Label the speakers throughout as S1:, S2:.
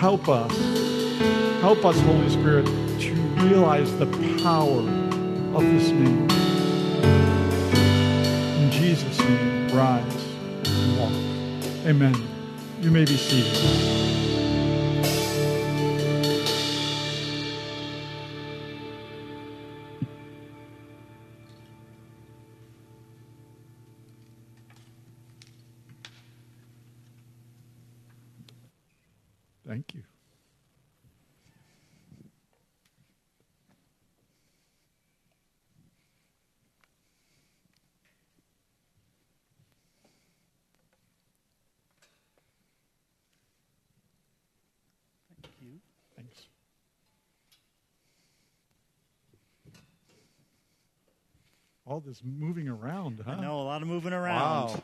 S1: Help us. Help us, Holy Spirit, to realize the power of this name. In Jesus' name, rise and walk. Amen. You may be seated. All this moving around, huh?
S2: I know a lot of moving around.
S1: Wow.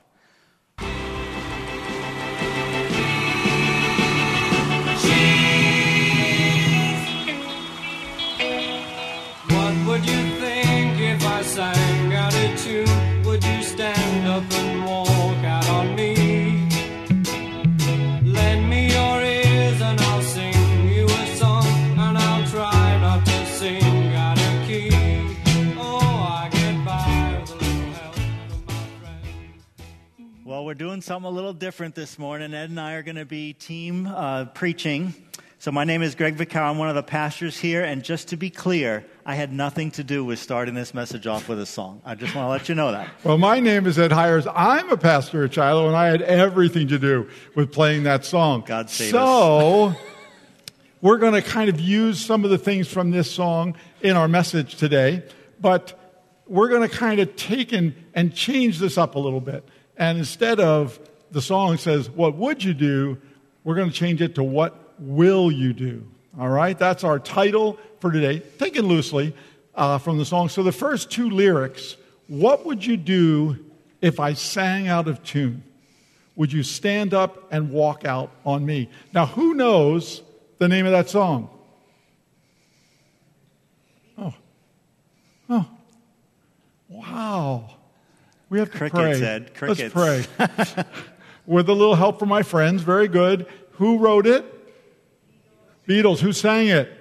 S2: Different this morning. Ed and I are going to be team uh, preaching. So, my name is Greg Vicar. I'm one of the pastors here. And just to be clear, I had nothing to do with starting this message off with a song. I just want to let you know that.
S1: Well, my name is Ed Hires. I'm a pastor at Shiloh, and I had everything to do with playing that song.
S2: God save us.
S1: so, we're going to kind of use some of the things from this song in our message today, but we're going to kind of take and, and change this up a little bit. And instead of the song says, What would you do? we're going to change it to What will you do? All right? That's our title for today, taken loosely uh, from the song. So the first two lyrics What would you do if I sang out of tune? Would you stand up and walk out on me? Now, who knows the name of that song? Oh. Oh. Wow. We have to
S2: Crickets,
S1: pray.
S2: Ed, crickets.
S1: Let's pray. With a little help from my friends. Very good. Who wrote it? Beatles. Who sang it?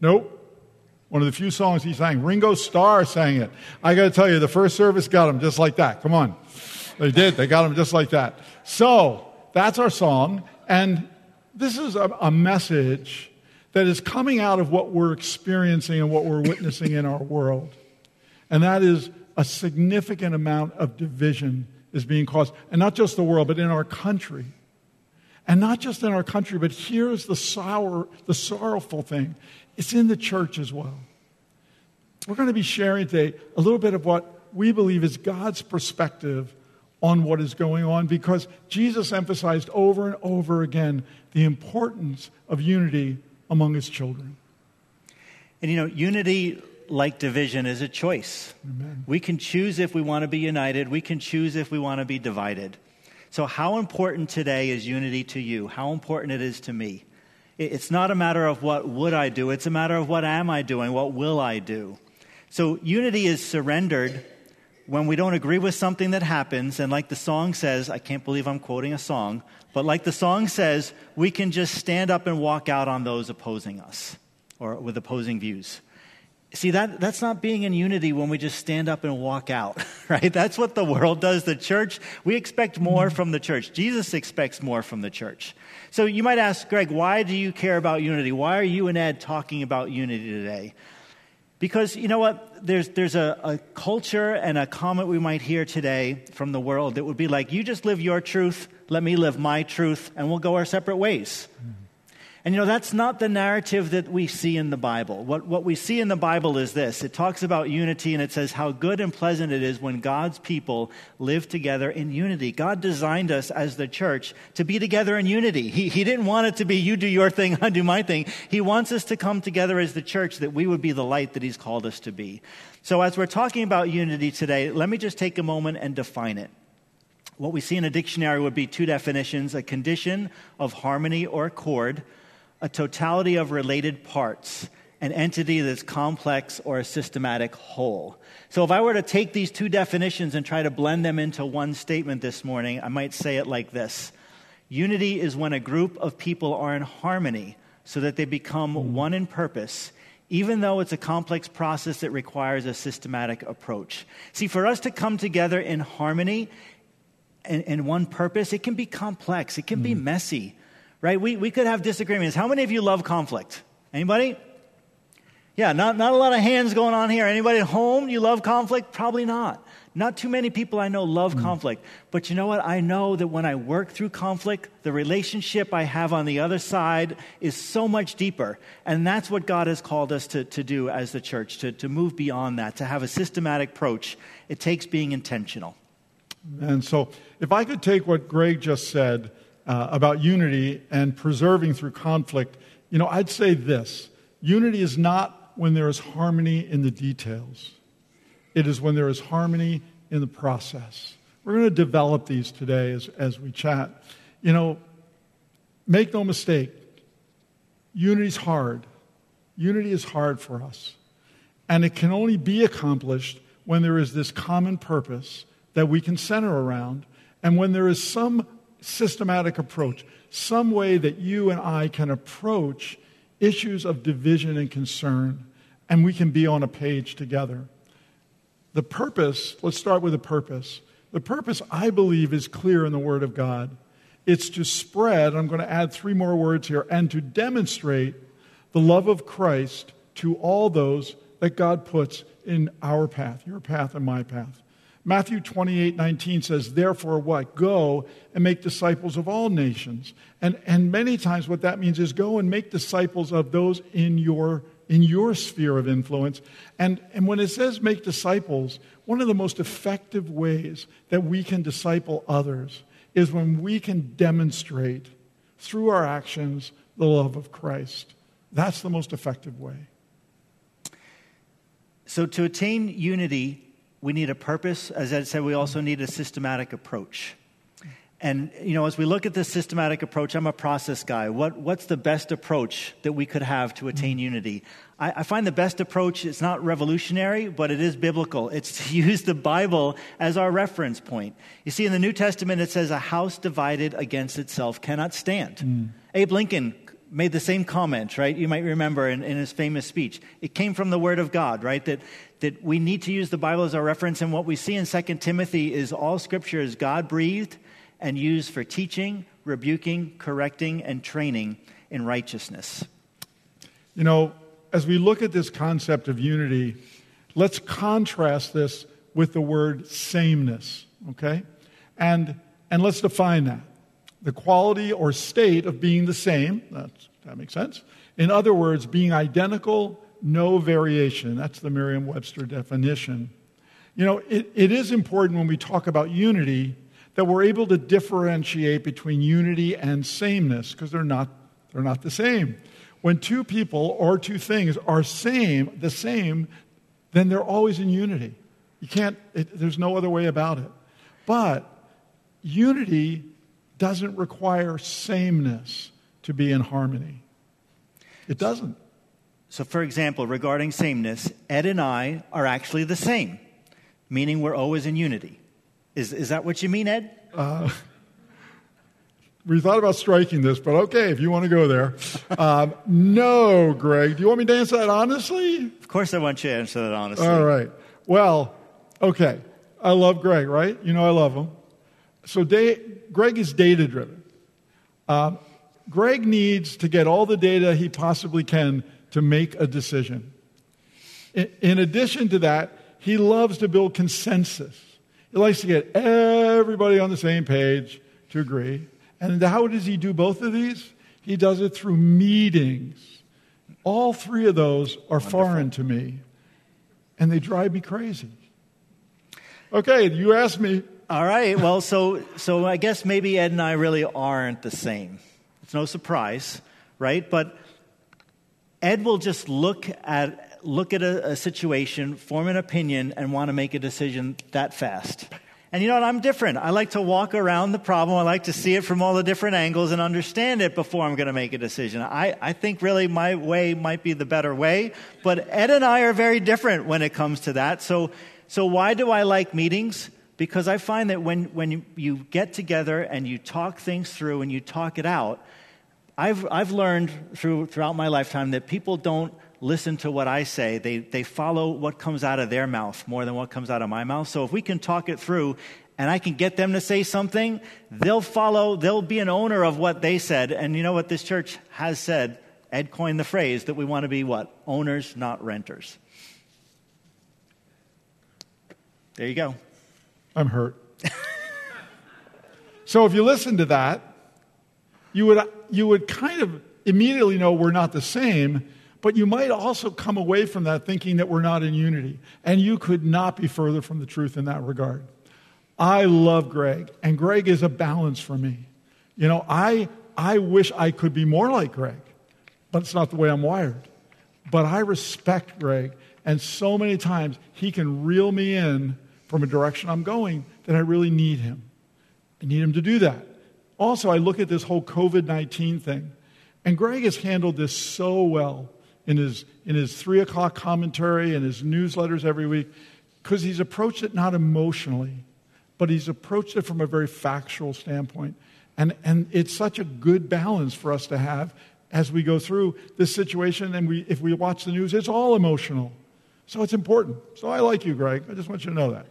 S1: Nope. One of the few songs he sang. Ringo Starr sang it. I got to tell you, the first service got him just like that. Come on. They did. They got him just like that. So, that's our song. And this is a, a message that is coming out of what we're experiencing and what we're witnessing in our world. And that is a significant amount of division is being caused. And not just the world, but in our country. And not just in our country, but here's the sour, the sorrowful thing. It's in the church as well. We're going to be sharing today a little bit of what we believe is God's perspective on what is going on because Jesus emphasized over and over again the importance of unity among his children.
S2: And you know, unity, like division, is a choice.
S1: Amen.
S2: We can choose if we want to be united, we can choose if we want to be divided. So, how important today is unity to you? How important it is to me? It's not a matter of what would I do, it's a matter of what am I doing? What will I do? So, unity is surrendered when we don't agree with something that happens. And like the song says, I can't believe I'm quoting a song, but like the song says, we can just stand up and walk out on those opposing us or with opposing views. See, that, that's not being in unity when we just stand up and walk out, right? That's what the world does. The church, we expect more from the church. Jesus expects more from the church. So you might ask, Greg, why do you care about unity? Why are you and Ed talking about unity today? Because you know what? There's, there's a, a culture and a comment we might hear today from the world that would be like, you just live your truth, let me live my truth, and we'll go our separate ways. And you know, that's not the narrative that we see in the Bible. What, what we see in the Bible is this it talks about unity and it says how good and pleasant it is when God's people live together in unity. God designed us as the church to be together in unity. He, he didn't want it to be you do your thing, I do my thing. He wants us to come together as the church that we would be the light that He's called us to be. So, as we're talking about unity today, let me just take a moment and define it. What we see in a dictionary would be two definitions a condition of harmony or accord, a totality of related parts, an entity that's complex or a systematic whole. So, if I were to take these two definitions and try to blend them into one statement this morning, I might say it like this Unity is when a group of people are in harmony so that they become one in purpose, even though it's a complex process that requires a systematic approach. See, for us to come together in harmony and, and one purpose, it can be complex, it can be mm. messy, right? We, we could have disagreements. How many of you love conflict? Anybody? Yeah, not, not a lot of hands going on here. Anybody at home, you love conflict? Probably not. Not too many people I know love hmm. conflict. But you know what? I know that when I work through conflict, the relationship I have on the other side is so much deeper. And that's what God has called us to, to do as the church, to, to move beyond that, to have a systematic approach. It takes being intentional.
S1: And so, if I could take what Greg just said uh, about unity and preserving through conflict, you know, I'd say this unity is not when there is harmony in the details, it is when there is harmony in the process. We're going to develop these today as, as we chat. You know, make no mistake, unity's hard. Unity is hard for us. And it can only be accomplished when there is this common purpose that we can center around, and when there is some systematic approach, some way that you and I can approach issues of division and concern, and we can be on a page together. The purpose, let's start with the purpose. The purpose, I believe, is clear in the Word of God. It's to spread, I'm going to add three more words here, and to demonstrate the love of Christ to all those that God puts in our path, your path and my path. Matthew 28 19 says, Therefore, what? Go and make disciples of all nations. And, and many times, what that means is go and make disciples of those in your, in your sphere of influence. And, and when it says make disciples, one of the most effective ways that we can disciple others is when we can demonstrate through our actions the love of Christ. That's the most effective way.
S2: So, to attain unity, we need a purpose. As I said, we also need a systematic approach. And, you know, as we look at this systematic approach, I'm a process guy. What, what's the best approach that we could have to attain unity? I, I find the best approach, it's not revolutionary, but it is biblical. It's to use the Bible as our reference point. You see, in the New Testament, it says, a house divided against itself cannot stand. Mm. Abe Lincoln made the same comment, right? You might remember in, in, his famous speech. It came from the Word of God, right? That, that we need to use the Bible as our reference. And what we see in 2 Timothy is all scripture is God breathed and used for teaching, rebuking, correcting, and training in righteousness.
S1: You know, as we look at this concept of unity, let's contrast this with the word sameness, okay? And, and let's define that the quality or state of being the same. That's, that makes sense. In other words, being identical, no variation. That's the Merriam Webster definition. You know, it, it is important when we talk about unity that we're able to differentiate between unity and sameness because they're not, they're not the same. When two people or two things are same, the same, then they're always in unity. You can't, it, there's no other way about it. But unity doesn't require sameness to be in harmony. It doesn't.
S2: So, for example, regarding sameness, Ed and I are actually the same, meaning we're always in unity. Is, is that what you mean, Ed? Uh,
S1: we thought about striking this, but okay, if you want to go there. Um, no, Greg. Do you want me to answer that honestly?
S2: Of course, I want you to answer that honestly.
S1: All right. Well, okay. I love Greg, right? You know I love him. So Greg is data driven. Um, Greg needs to get all the data he possibly can to make a decision. In, in addition to that, he loves to build consensus. He likes to get everybody on the same page to agree. And how does he do both of these? He does it through meetings. All three of those are Wonderful. foreign to me, and they drive me crazy. Okay, you asked me
S2: all right. Well, so so I guess maybe Ed and I really aren't the same. It's no surprise, right? But Ed will just look at look at a, a situation, form an opinion, and want to make a decision that fast. And you know what? I'm different. I like to walk around the problem. I like to see it from all the different angles and understand it before I'm going to make a decision. I, I think really my way might be the better way, but Ed and I are very different when it comes to that. So, so why do I like meetings? Because I find that when, when you, get together and you talk things through and you talk it out, I've, I've learned through, throughout my lifetime that people don't listen to what I say. They, they follow what comes out of their mouth more than what comes out of my mouth. So if we can talk it through and I can get them to say something, they'll follow, they'll be an owner of what they said. And you know what this church has said? Ed coined the phrase that we want to be what? Owners, not renters. There you go.
S1: I'm hurt. so if you listen to that, you would, you would kind of immediately know we're not the same, but you might also come away from that thinking that we're not in unity. And you could not be further from the truth in that regard. I love Greg, and Greg is a balance for me. You know, I, I wish I could be more like Greg, but it's not the way I'm wired. But I respect Greg, and so many times he can reel me in from a direction I'm going that I really need him. I need him to do that. Also, I look at this whole COVID 19 thing, and Greg has handled this so well in his, in his three o'clock commentary and his newsletters every week because he's approached it not emotionally, but he's approached it from a very factual standpoint. And, and it's such a good balance for us to have as we go through this situation. And we, if we watch the news, it's all emotional. So it's important. So I like you, Greg. I just want you to know that.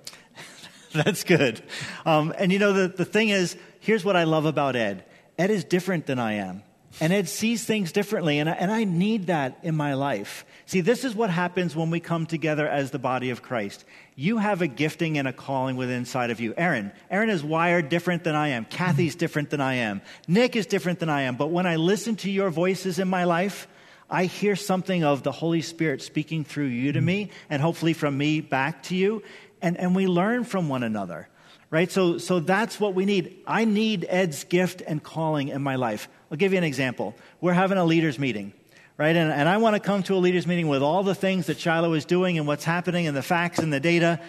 S2: That's good. Um, and you know, the, the thing is, here's what I love about Ed Ed is different than I am. And Ed sees things differently, and I, and I need that in my life. See, this is what happens when we come together as the body of Christ. You have a gifting and a calling within inside of you. Aaron, Aaron is wired different than I am. Kathy's different than I am. Nick is different than I am. But when I listen to your voices in my life, I hear something of the Holy Spirit speaking through you to me, and hopefully from me back to you. And, and we learn from one another right? So, so that's what we need. I need Ed's gift and calling in my life. I'll give you an example. We're having a leaders meeting, right? And, and I want to come to a leaders meeting with all the things that Shiloh is doing and what's happening and the facts and the data.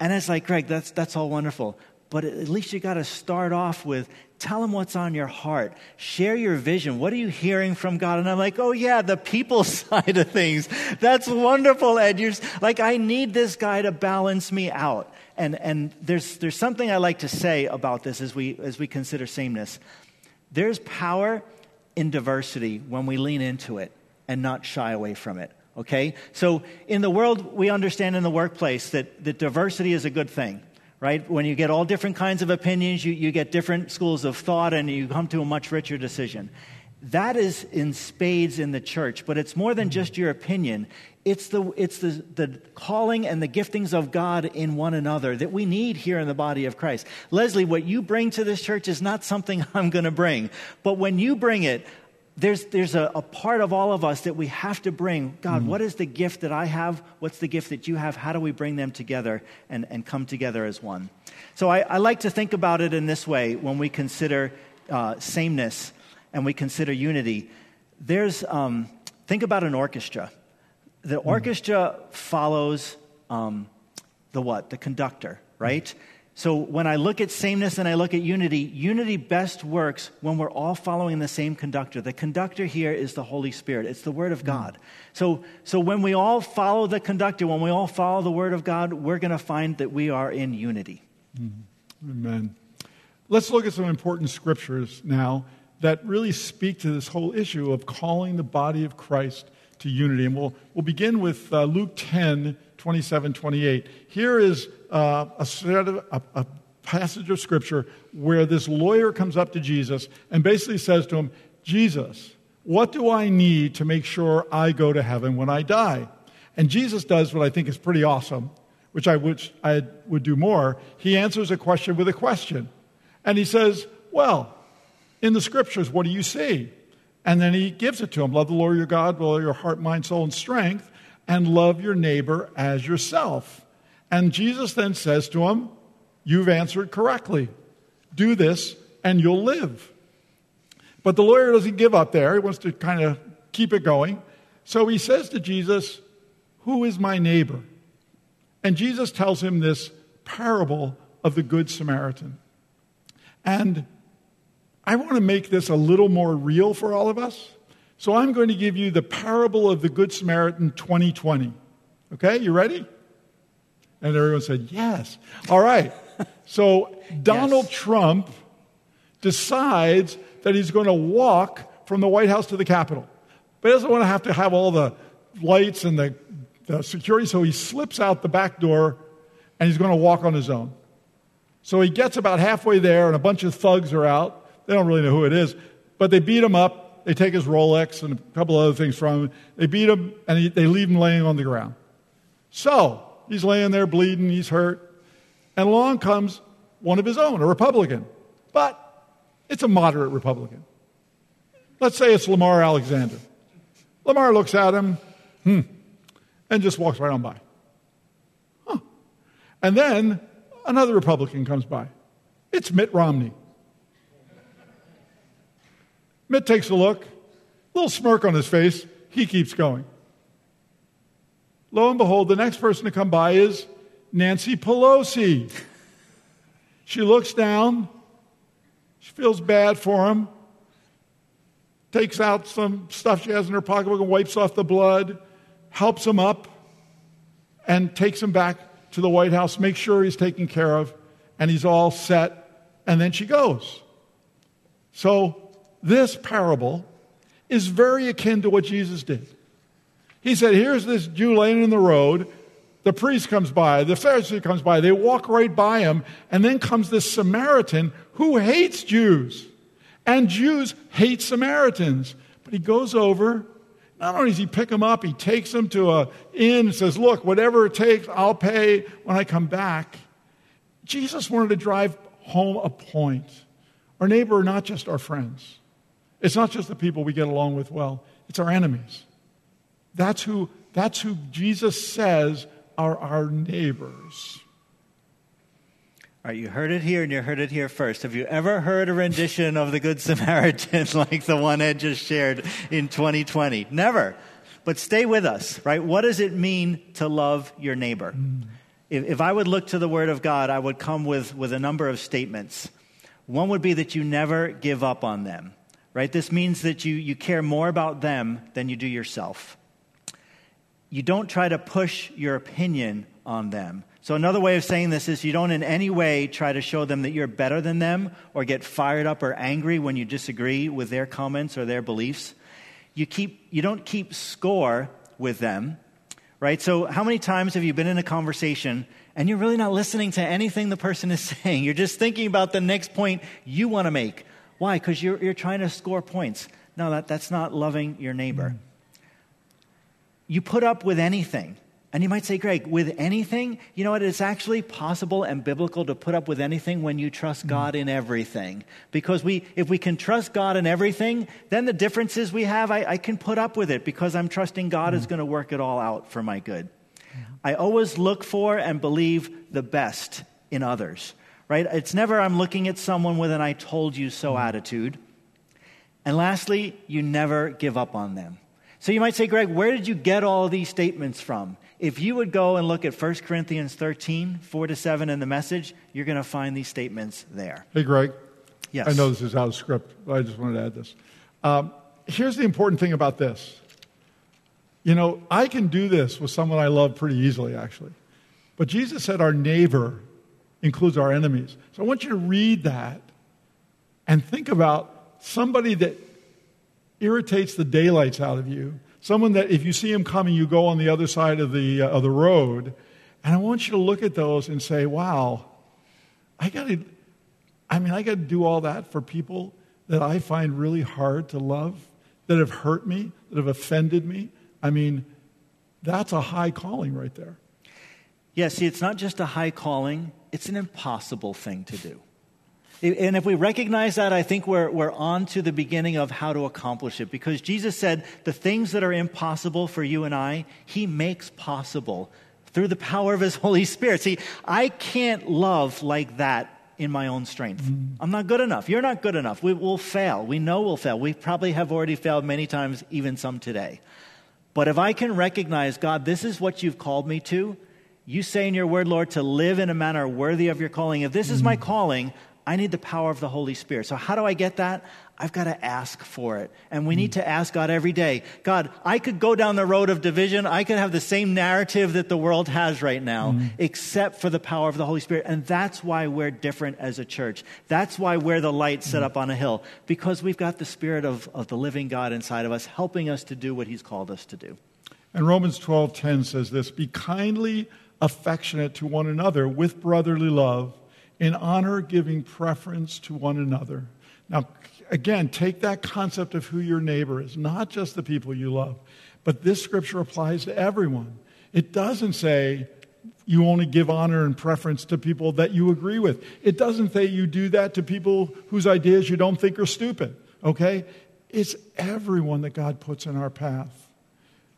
S2: And it's like, Greg, that's, that's all wonderful. But at least you got to start off with tell them what's on your heart. Share your vision. What are you hearing from God? And I'm like, oh, yeah, the people side of things. That's wonderful, Ed. You're like, I need this guy to balance me out. And, and there's, there's something I like to say about this as we, as we consider sameness. There's power in diversity when we lean into it and not shy away from it. Okay? So in the world, we understand in the workplace that, that diversity is a good thing, right? When you get all different kinds of opinions, you, you get different schools of thought, and you come to a much richer decision. That is in spades in the church, but it's more than just your opinion. It's the, it's the, the calling and the giftings of God in one another that we need here in the body of Christ. Leslie, what you bring to this church is not something I'm going to bring. But when you bring it, there's, there's a, a, part of all of us that we have to bring. God, mm. what is the gift that I have? What's the gift that you have? How do we bring them together and, and come together as one? So I, I like to think about it in this way when we consider uh, sameness and we consider unity. There's, um, think about an orchestra the orchestra follows um, the what? The conductor, right? So when I look at sameness and I look at unity, unity best works when we're all following the same conductor. The conductor here is the Holy Spirit. It's the Word of God. So, so when we all follow the conductor, when we all follow the Word of God, we're going to find that we are in unity.
S1: Mm-hmm. Amen. Let's look at some important scriptures now that really speak to this whole issue of calling the body of Christ to unity. And we'll, we'll begin with uh, Luke 10, 27, 28. Here is uh, a, of, a, a passage of scripture where this lawyer comes up to Jesus and basically says to him, Jesus, what do I need to make sure I go to heaven when I die? And Jesus does what I think is pretty awesome, which I wish I would do more. He answers a question with a question. And he says, Well, in the scriptures, what do you see? And then he gives it to him love the Lord your God with all your heart, mind, soul, and strength, and love your neighbor as yourself. And Jesus then says to him, You've answered correctly. Do this, and you'll live. But the lawyer doesn't give up there. He wants to kind of keep it going. So he says to Jesus, Who is my neighbor? And Jesus tells him this parable of the Good Samaritan. And I want to make this a little more real for all of us. So I'm going to give you the parable of the Good Samaritan 2020. Okay, you ready? And everyone said, Yes. All right. So Donald
S2: Yes.
S1: Trump decides that he's going to walk from the White House to the Capitol. But he doesn't want to have to have all the lights and the, the security, so he slips out the back door and he's going to walk on his own. So he gets about halfway there, and a bunch of thugs are out. They don't really know who it is, but they beat him up. They take his Rolex and a couple other things from him. They beat him, and he, they leave him laying on the ground. So he's laying there bleeding, he's hurt, and along comes one of his own, a Republican. But it's a moderate Republican. Let's say it's Lamar Alexander. Lamar looks at him, hmm, and just walks right on by. Huh. And then another Republican comes by. It's Mitt Romney. Mitt takes a look, little smirk on his face. He keeps going. Lo and behold, the next person to come by is Nancy Pelosi. She looks down. She feels bad for him. Takes out some stuff she has in her pocketbook and wipes off the blood, helps him up, and takes him back to the White House, makes sure he's taken care of, and he's all set, and then she goes. So, this parable is very akin to what Jesus did. He said, Here's this Jew laying in the road. The priest comes by, the Pharisee comes by, they walk right by him, and then comes this Samaritan who hates Jews. And Jews hate Samaritans. But he goes over, not only does he pick him up, he takes him to a inn and says, Look, whatever it takes, I'll pay when I come back. Jesus wanted to drive home a point. Our neighbor are not just our friends. It's not just the people we get along with well, it's our enemies. That's who, that's who Jesus says are our neighbors.
S2: All right, you heard it here and you heard it here first. Have you ever heard a rendition of the Good Samaritan like the one Ed just shared in 2020? Never. But stay with us, right? What does it mean to love your neighbor? Mm. If, if I would look to the Word of God, I would come with, with a number of statements. One would be that you never give up on them, right? This means that you, you care more about them than you do yourself you don't try to push your opinion on them. So, another way of saying this is you don't in any way try to show them that you're better than them or get fired up or angry when you disagree with their comments or their beliefs. You, keep, you don't keep score with them, right? So, how many times have you been in a conversation and you're really not listening to anything the person is saying? You're just thinking about the next point you want to make. Why? Because you're, you're trying to score points. No, that, that's not loving your neighbor you put up with anything. And you might say, Greg, with anything? You know what? It's actually possible and biblical to put up with anything when you trust hmm. God in everything. Because we, if we can trust God in everything, then the differences we have, I, I can put up with it because I'm trusting God is hmm. going to work it all out for my good. I always look for and believe the best in others, right? It's never I'm looking at someone with an I told you so hmm. attitude. And lastly, you never give up on them. So you might say, Greg, where did you get all these statements from? If you would go and look at 1 Corinthians 13, 4 to 7 in the message, you're going to find these statements there.
S1: Hey, Greg.
S2: Yes.
S1: I know this is out of script, but I just wanted to add this. Um, here's the important thing about this. You know, I can do this with someone I love pretty easily, actually. But Jesus said our neighbor includes our enemies. So I want you to read that and think about somebody that irritates the daylights out of you. Someone that if you see him coming, you go on the other side of the, uh, of the road. And I want you to look at those and say, wow, I got to, I mean, I got to do all that for people that I find really hard to love, that have hurt me, that have offended me. I mean, that's a high calling right there.
S2: Yeah, see, it's not just a high calling, it's an impossible thing to do. And if we recognize that, I think we're, we're on to the beginning of how to accomplish it. Because Jesus said, the things that are impossible for you and I, He makes possible through the power of His Holy Spirit. See, I can't love like that in my own strength. Mm. I'm not good enough. You're not good enough. We will fail. We know we'll fail. We probably have already failed many times, even some today. But if I can recognize, God, this is what you've called me to, you say in your word, Lord, to live in a manner worthy of your calling. If this is my mm. calling, I need the power of the Holy Spirit. So, how do I get that? I've got to ask for it. And we need hmm. to ask God every day God, I could go down the road of division. I could have the same narrative that the world has right now, hmm. except for the power of the Holy Spirit. And that's why we're different as a church. That's why we're the light set hmm. up on a hill, because we've got the Spirit of, of the living God inside of us, helping us to do what He's called us to do.
S1: And Romans 12:10 says this, "Be kindly affectionate to one another with brotherly love, in honor giving preference to one another." Now, again, take that concept of who your neighbor is, not just the people you love, but this scripture applies to everyone. It doesn't say you only give honor and preference to people that you agree with. It doesn't say you do that to people whose ideas you don't think are stupid, okay? It's everyone that God puts in our path.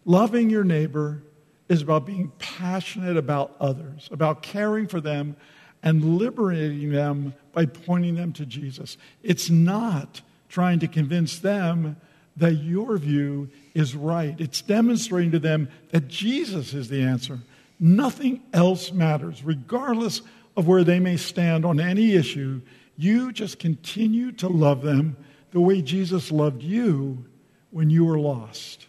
S1: Loving your neighbor is about being passionate about others, about caring for them and liberating them by pointing them to Jesus. It's not trying to convince them that your view is right. It's demonstrating to them that Jesus is the answer. Nothing else matters, regardless of where they may stand on any issue. You just continue to love them the way Jesus loved you when you were lost.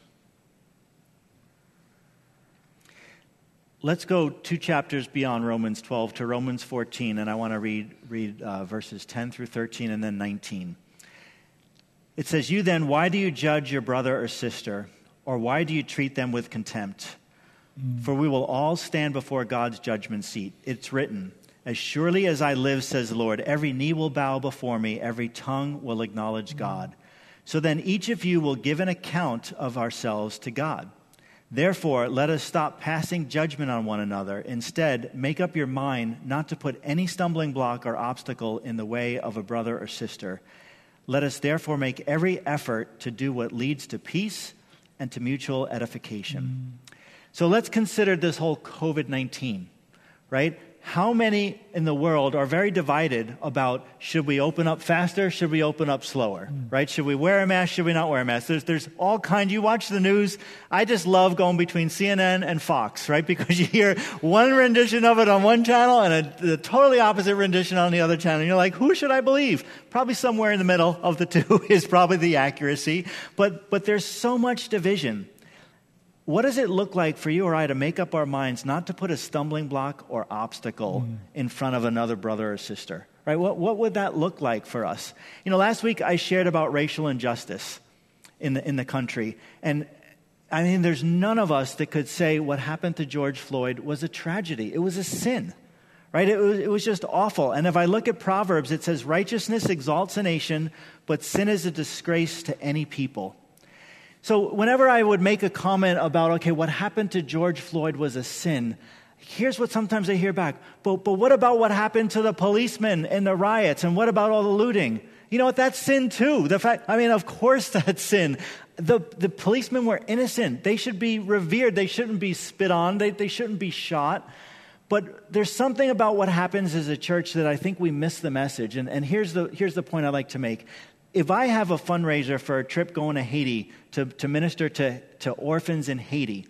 S2: Let's go two chapters beyond Romans 12 to Romans 14, and I want to read, read uh, verses 10 through 13 and then 19. It says, You then, why do you judge your brother or sister, or why do you treat them with contempt? For we will all stand before God's judgment seat. It's written, As surely as I live, says the Lord, every knee will bow before me, every tongue will acknowledge God. So then each of you will give an account of ourselves to God. Therefore, let us stop passing judgment on one another. Instead, make up your mind not to put any stumbling block or obstacle in the way of a brother or sister. Let us therefore make every effort to do what leads to peace and to mutual edification. Mm. So let's consider this whole COVID 19, right? How many in the world are very divided about should we open up faster, should we open up slower, mm. right? Should we wear a mask, should we not wear a mask? There's, there's all kinds. You watch the news. I just love going between CNN and Fox, right? Because you hear one rendition of it on one channel and a, the totally opposite rendition on the other channel. And you're like, who should I believe? Probably somewhere in the middle of the two is probably the accuracy. But, but there's so much division. What does it look like for you or I to make up our minds not to put a stumbling block or obstacle mm. in front of another brother or sister? Right? What, what would that look like for us? You know, last week I shared about racial injustice in the, in the country. And I mean, there's none of us that could say what happened to George Floyd was a tragedy, it was a sin. Right? It was, it was just awful. And if I look at Proverbs, it says, Righteousness exalts a nation, but sin is a disgrace to any people. So, whenever I would make a comment about, okay, what happened to George Floyd was a sin, here's what sometimes I hear back. But, but what about what happened to the policemen in the riots? And what about all the looting? You know what? That's sin too. The fact, I mean, of course that's sin. The, the policemen were innocent. They should be revered. They shouldn't be spit on. They, they shouldn't be shot. But there's something about what happens as a church that I think we miss the message. And, and here's, the, here's the point I'd like to make if I have a fundraiser for a trip going to Haiti to, to minister to, to orphans in Haiti,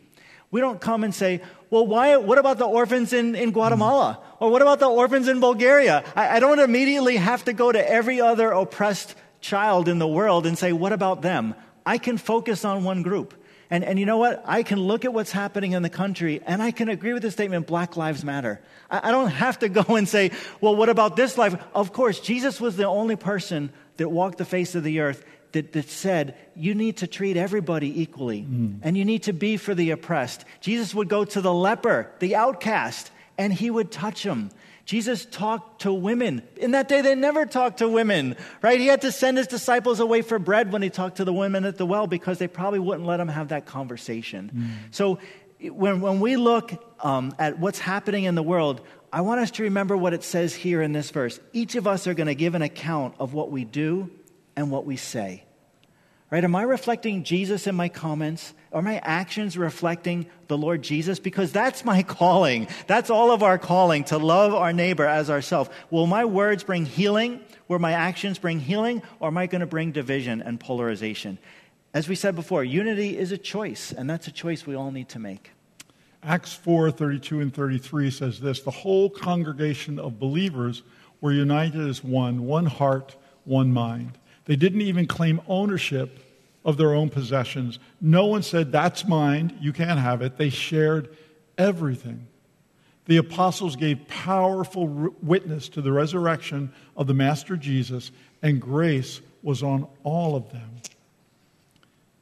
S2: we don't come and say, well, why, what about the orphans in, in Guatemala? Or what about the orphans in Bulgaria? I, I don't immediately have to go to every other oppressed child in the world and say, what about them? I can focus on one group. And, and you know what? I can look at what's happening in the country and I can agree with the statement, Black Lives Matter. I, I don't have to go and say, well, what about this life? Of course, Jesus was the only person that walked the face of the earth that, that said, you need to treat everybody equally and you need to be for the oppressed. Jesus would go to the leper, the outcast, and he would touch him. Jesus talked to women. In that day, they never talked to women, right? He had to send his disciples away for bread when he talked to the women at the well because they probably wouldn't let him have that conversation. So when, when we look um, at what's happening in the world, I want us to remember what it says here in this verse. Each of us are going to give an account of what we do and what we say. Right? Am I reflecting Jesus in my comments? Are my actions reflecting the Lord Jesus? Because that's my calling. That's all of our calling to love our neighbor as ourselves. Will my words bring healing? Will my actions bring healing? Or am I going to bring division and polarization? As we said before, unity is a choice, and that's a choice we all need to make.
S1: Acts 4 32 and 33 says this The whole congregation of believers were united as one, one heart, one mind. They didn't even claim ownership of their own possessions. No one said, That's mine, you can't have it. They shared everything. The apostles gave powerful witness to the resurrection of the Master Jesus, and grace was on all of them.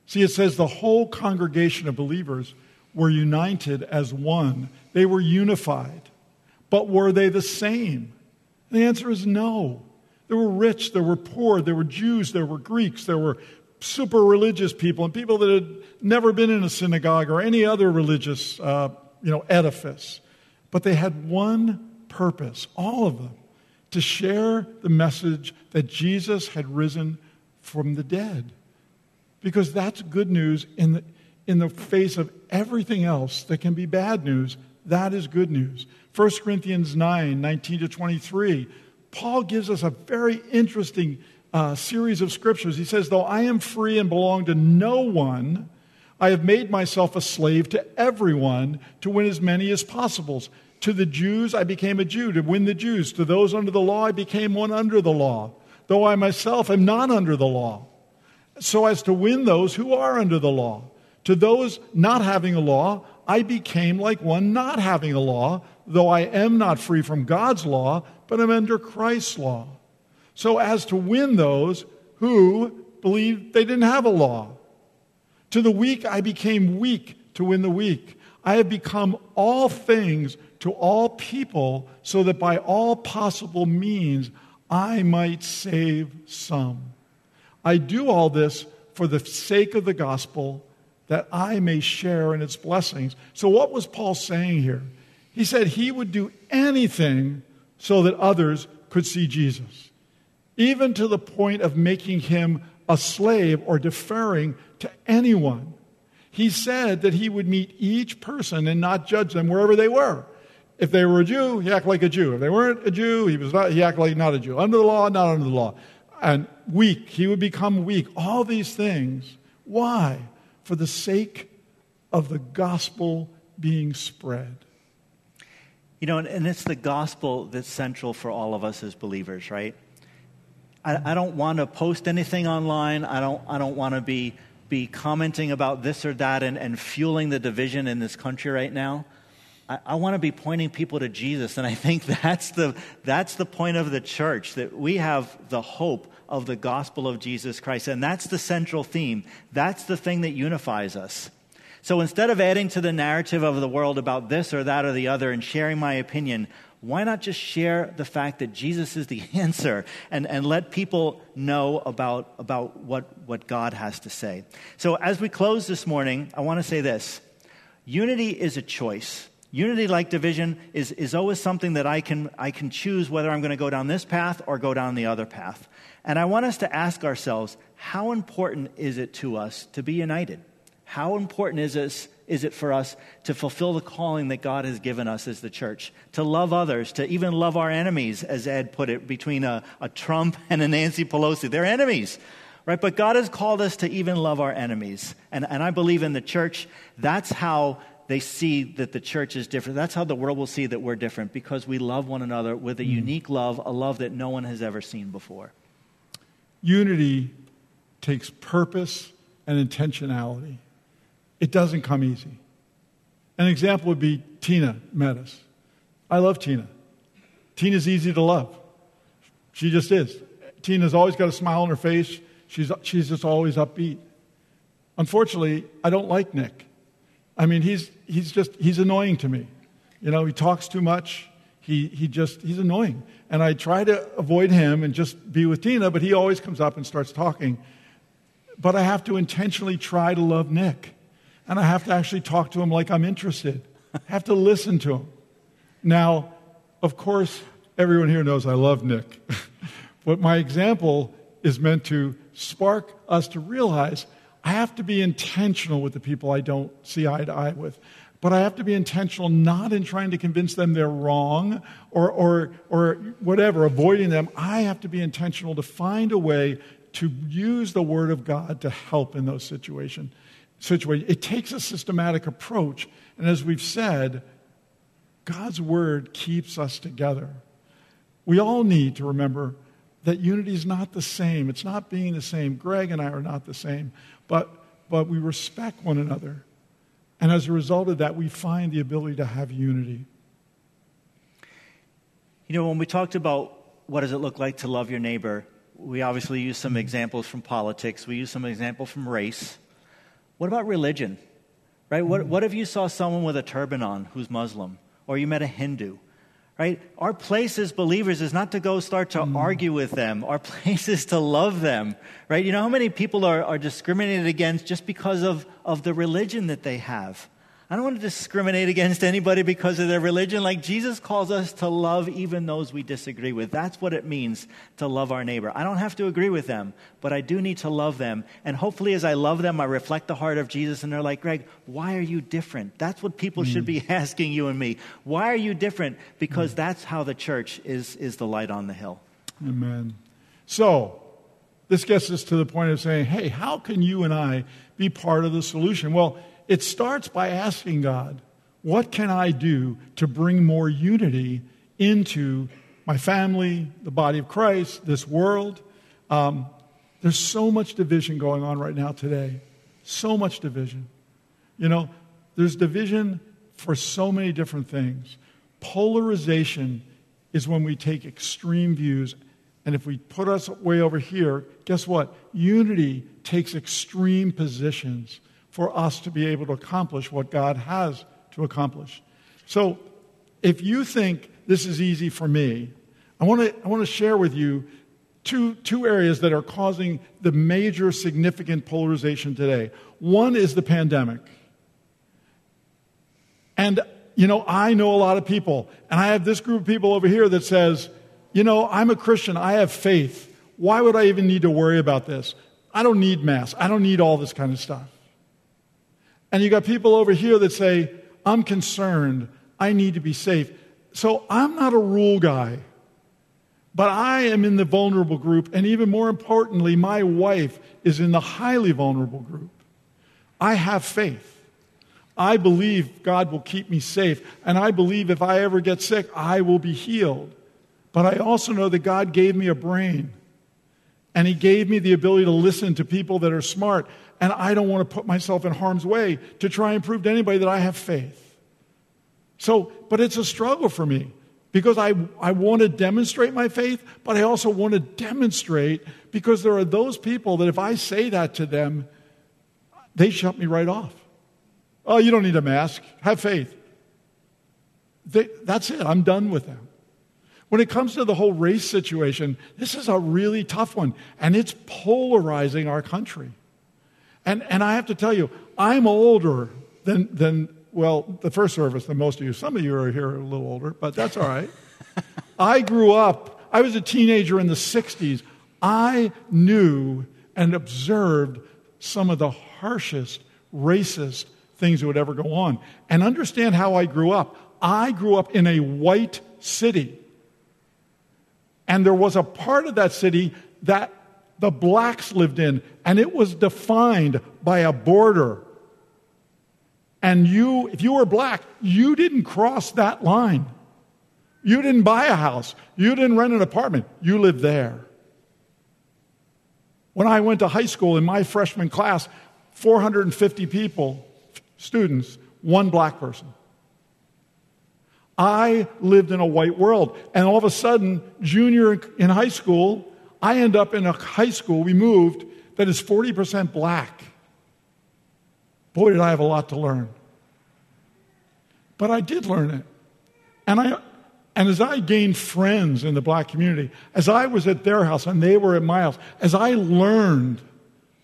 S1: See, it says the whole congregation of believers were united as one, they were unified. But were they the same? The answer is no. There were rich, there were poor, there were Jews, there were Greeks, there were super religious people, and people that had never been in a synagogue or any other religious uh, you know, edifice. But they had one purpose, all of them, to share the message that Jesus had risen from the dead. Because that's good news in the, in the face of everything else that can be bad news. That is good news. 1 Corinthians 9 19 to 23. Paul gives us a very interesting uh, series of scriptures. He says, Though I am free and belong to no one, I have made myself a slave to everyone to win as many as possible. To the Jews, I became a Jew to win the Jews. To those under the law, I became one under the law, though I myself am not under the law, so as to win those who are under the law. To those not having a law, I became like one not having a law, though I am not free from God's law, but am under Christ's law. So as to win those who believed they didn't have a law. To the weak, I became weak to win the weak. I have become all things to all people so that by all possible means I might save some. I do all this for the sake of the gospel that I may share in its blessings. So, what was Paul saying here? He said he would do anything so that others could see Jesus, even to the point of making him a slave or deferring to anyone. He said that he would meet each person and not judge them wherever they were. If they were a Jew, he acted like a Jew. If they weren't a Jew, he, was not, he acted like not a Jew. Under the law, not under the law. And weak, he would become weak. All these things. Why? For the sake of the gospel being spread.
S2: You know, and, it's the gospel that's central for all of us as believers, right? I, I don't want to post anything online. I don't, I don't want to be, be commenting about this or that and, and fueling the division in this country right now. I, I want to be pointing people to Jesus. And I think that's the, that's the point of the church, that we have the hope of the gospel of Jesus Christ. And that's the central theme. That's the thing that unifies us. So instead of adding to the narrative of the world about this or that or the other and sharing my opinion, why not just share the fact that Jesus is the answer and, and let people know about, about what, what God has to say? So, as we close this morning, I want to say this unity is a choice. Unity, like division, is, is always something that I can, I can choose whether I'm going to go down this path or go down the other path. And I want us to ask ourselves how important is it to us to be united? How important is, this, is it for us to fulfill the calling that God has given us as the church? To love others, to even love our enemies, as Ed put it, between a, a Trump and a Nancy Pelosi. They're enemies, right? But God has called us to even love our enemies. And, and I believe in the church, that's how they see that the church is different. That's how the world will see that we're different because we love one another with a mm. unique love, a love that no one has ever seen before.
S1: Unity takes purpose and intentionality. It doesn't come easy. An example would be Tina Metis. I love Tina. Tina's easy to love. She just is. Tina's always got a smile on her face. She's, she's just always upbeat. Unfortunately, I don't like Nick. I mean, he's, he's just, he's annoying to me. You know, he talks too much. He, he just, he's annoying. And I try to avoid him and just be with Tina, but he always comes up and starts talking. But I have to intentionally try to love Nick and I have to actually talk to him like I'm interested. I have to listen to him. Now, of course, everyone here knows I love Nick. but my example is meant to spark us to realize I have to be intentional with the people I don't see eye to eye with. But I have to be intentional not in trying to convince them they're wrong or, or, or whatever, avoiding them. I have to be intentional to find a way to use the Word of God to help in those situations situation. It takes a systematic approach. And as we've said, God's word keeps us together. We all need to remember that unity is not the same. It's not being the same. Greg and I are not the same, but, but we respect one another. And as a result of that, we find the ability to have unity.
S2: You know, when we talked about what does it look like to love your neighbor, we obviously use some mm-hmm. examples from politics, we use some examples from race. What about religion? Right? What, mm-hmm. what if you saw someone with a turban on who's Muslim, or you met a Hindu? Right? Our place as believers is not to go start to mm. argue with them. Our place is to love them. Right? You know how many people are, are discriminated against just because of, of the religion that they have? I don't want to discriminate against anybody because of their religion. Like Jesus calls us to love even those we disagree with. That's what it means to love our neighbor. I don't have to agree with them, but I do need to love them. And hopefully, as I love them, I reflect the heart of Jesus. And they're like, Greg, why are you different? That's what people mm. should be asking you and me. Why are you different? Because mm. that's how the church is, is the light on the hill.
S1: Amen. So, this gets us to the point of saying, hey, how can you and I be part of the solution? Well, it starts by asking God, what can I do to bring more unity into my family, the body of Christ, this world? Um, there's so much division going on right now today. So much division. You know, there's division for so many different things. Polarization is when we take extreme views. And if we put us way over here, guess what? Unity takes extreme positions for us to be able to accomplish what God has to accomplish. So, if you think this is easy for me, I want to, I want to share with you two, two areas that are causing the major significant polarization today. One is the pandemic. And, you know, I know a lot of people, and I have this group of people over here that says, you know, I'm a Christian, I have faith. Why would I even need to worry about this? I don't need masks. I don't need all this kind of stuff. And you got people over here that say, I'm concerned. I need to be safe. So I'm not a rule guy, but I am in the vulnerable group. And even more importantly, my wife is in the highly vulnerable group. I have faith. I believe God will keep me safe. And I believe if I ever get sick, I will be healed. But I also know that God gave me a brain. And He gave me the ability to listen to people that are smart and I don't want to put myself in harm's way to try and prove to anybody that I have faith. So, but it's a struggle for me because I, I want to demonstrate my faith, but I also want to demonstrate because there are those people that if I say that to them, they shut me right off. Oh, you don't need a mask. Have faith. They, that's it. I'm done with them. When it comes to the whole race situation, this is a really tough one, and it's polarizing our country. And, and I have to tell you, I'm older than, than, well, the first service than most of you. Some of you are here a little older, but that's all right. I grew up, I was a teenager in the 60s. I knew and observed some of the harshest, racist things that would ever go on. And understand how I grew up. I grew up in a white city. And there was a part of that city that the blacks lived in, and it was defined by a border. And you, if you were black, you didn't cross that line. You didn't buy a house. You didn't rent an apartment. You lived there. When I went to high school in my freshman class, 450 people, students, one black person. I lived in a white world. And all of a sudden, junior in high school, I end up in a high school, we moved, that is 40% black. Boy, did I have a lot to learn. But I did learn it. And, I, and as I gained friends in the black community, as I was at their house and they were at my house, as I learned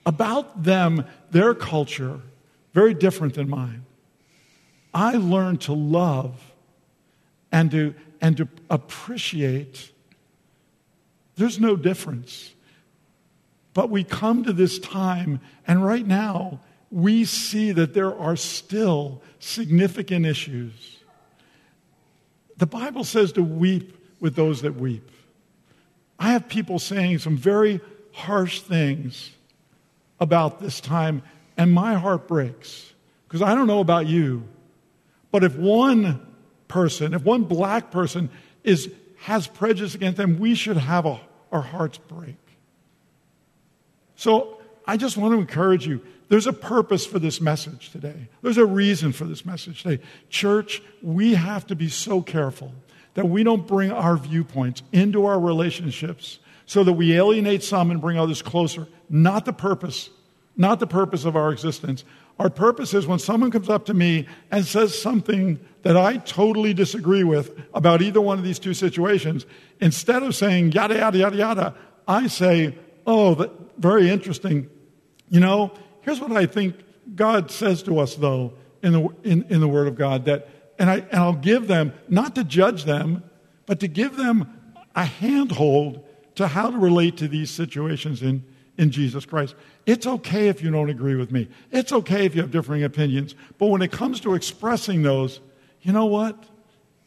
S1: about them, their culture, very different than mine, I learned to love and to, and to appreciate there's no difference. But we come to this time, and right now, we see that there are still significant issues. The Bible says to weep with those that weep. I have people saying some very harsh things about this time, and my heart breaks. Because I don't know about you, but if one person, if one black person is has prejudice against them, we should have a, our hearts break. So I just want to encourage you. There's a purpose for this message today. There's a reason for this message today. Church, we have to be so careful that we don't bring our viewpoints into our relationships so that we alienate some and bring others closer. Not the purpose, not the purpose of our existence. Our purpose is when someone comes up to me and says something that I totally disagree with about either one of these two situations, instead of saying yada, yada, yada, yada, I say, oh, that, very interesting. You know, here's what I think God says to us, though, in the, in, in the Word of God, that, and, I, and I'll give them, not to judge them, but to give them a handhold to how to relate to these situations in, in Jesus Christ. It's okay if you don't agree with me. It's okay if you have differing opinions. But when it comes to expressing those, you know what?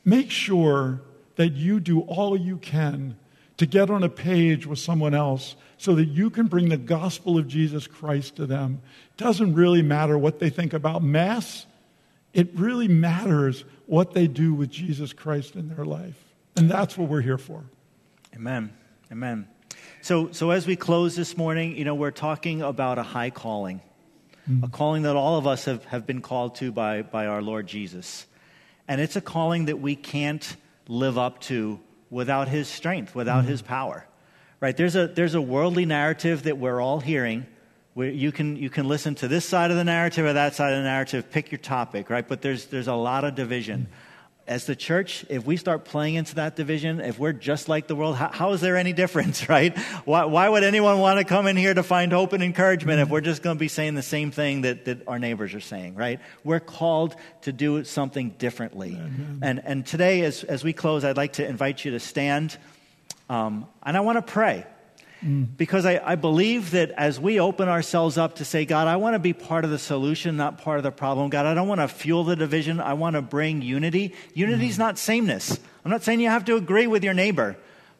S1: Make sure that you do all you can to get on a page with someone else so that you can bring the gospel of Jesus Christ to them. It doesn't really matter what they think about Mass, it really matters what they do with Jesus Christ in their life. And that's what we're here for.
S2: Amen. Amen. So, so as we close this morning, you know, we're talking about a high calling, mm-hmm. a calling that all of us have, have been called to by, by our Lord Jesus. And it's a calling that we can't live up to without his strength, without mm-hmm. his power. Right? There's a, there's a worldly narrative that we're all hearing. Where you can, you can listen to this side of the narrative or that side of the narrative, pick your topic, right? But there's, there's a lot of division. Mm-hmm as the church, if we start playing into that division, if we're just like the world, how, how is there any difference, right? Why, why, would anyone want to come in here to find hope and encouragement if we're just going to be saying the same thing that, that our neighbors are saying, right? We're called to do something differently. And, and today, as, as we close, I'd like to invite you to stand um, and I want to pray. Mm. Because I, I, believe that as we open ourselves up to say, God, I want to be part of the solution, not part of the problem. God, I don't want to fuel the division. I want to bring unity. Unity is mm. not sameness. I'm not saying you have to agree with your neighbor,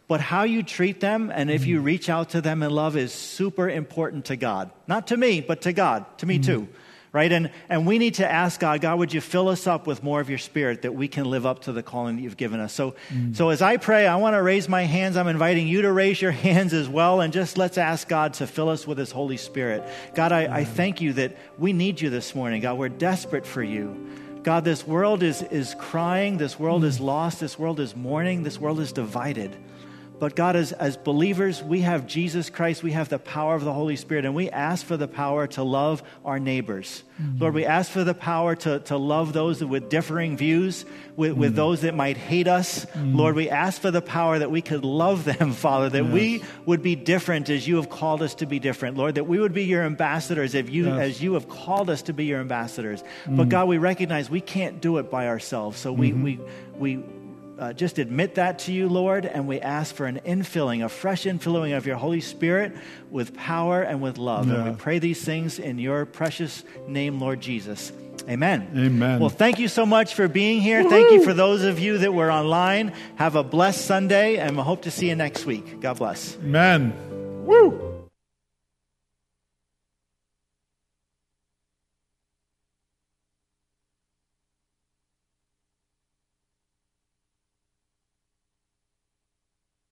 S2: but how you treat them and if you mm. reach out to them in love is super important to God. Not to me, but to God, to me mm. too right? And, and we need to ask God, God, would you fill us up with more of your spirit that we can live up to the calling that you've given us? So, mm. so as I pray, I want to raise my hands. I'm inviting you to raise your hands as well. And just let's ask God to fill us with his Holy Spirit. God, I, I thank you that we need you this morning. God, we're desperate for you. God, this world is, is crying. This world mm. is lost. This world is mourning. This world is divided. But God, as, as believers, we have Jesus Christ, we have the power of the Holy Spirit, and we ask for the power to love our neighbors. Mm-hmm. Lord, we ask for the power to, to love those with differing views, with, mm-hmm. with those that might hate us. Mm-hmm. Lord, we ask for the power that we could love them, Father, that yes. we would be different as you have called us to be different. Lord, that we would be your ambassadors if you, yes. as you have called us to be your ambassadors. But mm. God, we recognize we can't do it by ourselves. So we, mm-hmm. we, we uh, just admit that to you, Lord, and we ask for an infilling, a fresh infilling of your Holy Spirit with power and with love. Yeah. And we pray these things in your precious name, Lord Jesus. Amen.
S1: Amen.
S2: Well, thank you so much for being here. Woo-hoo! Thank you for those of you that were online. Have a blessed Sunday, and we hope to see you next week. God bless.
S1: Amen. Woo!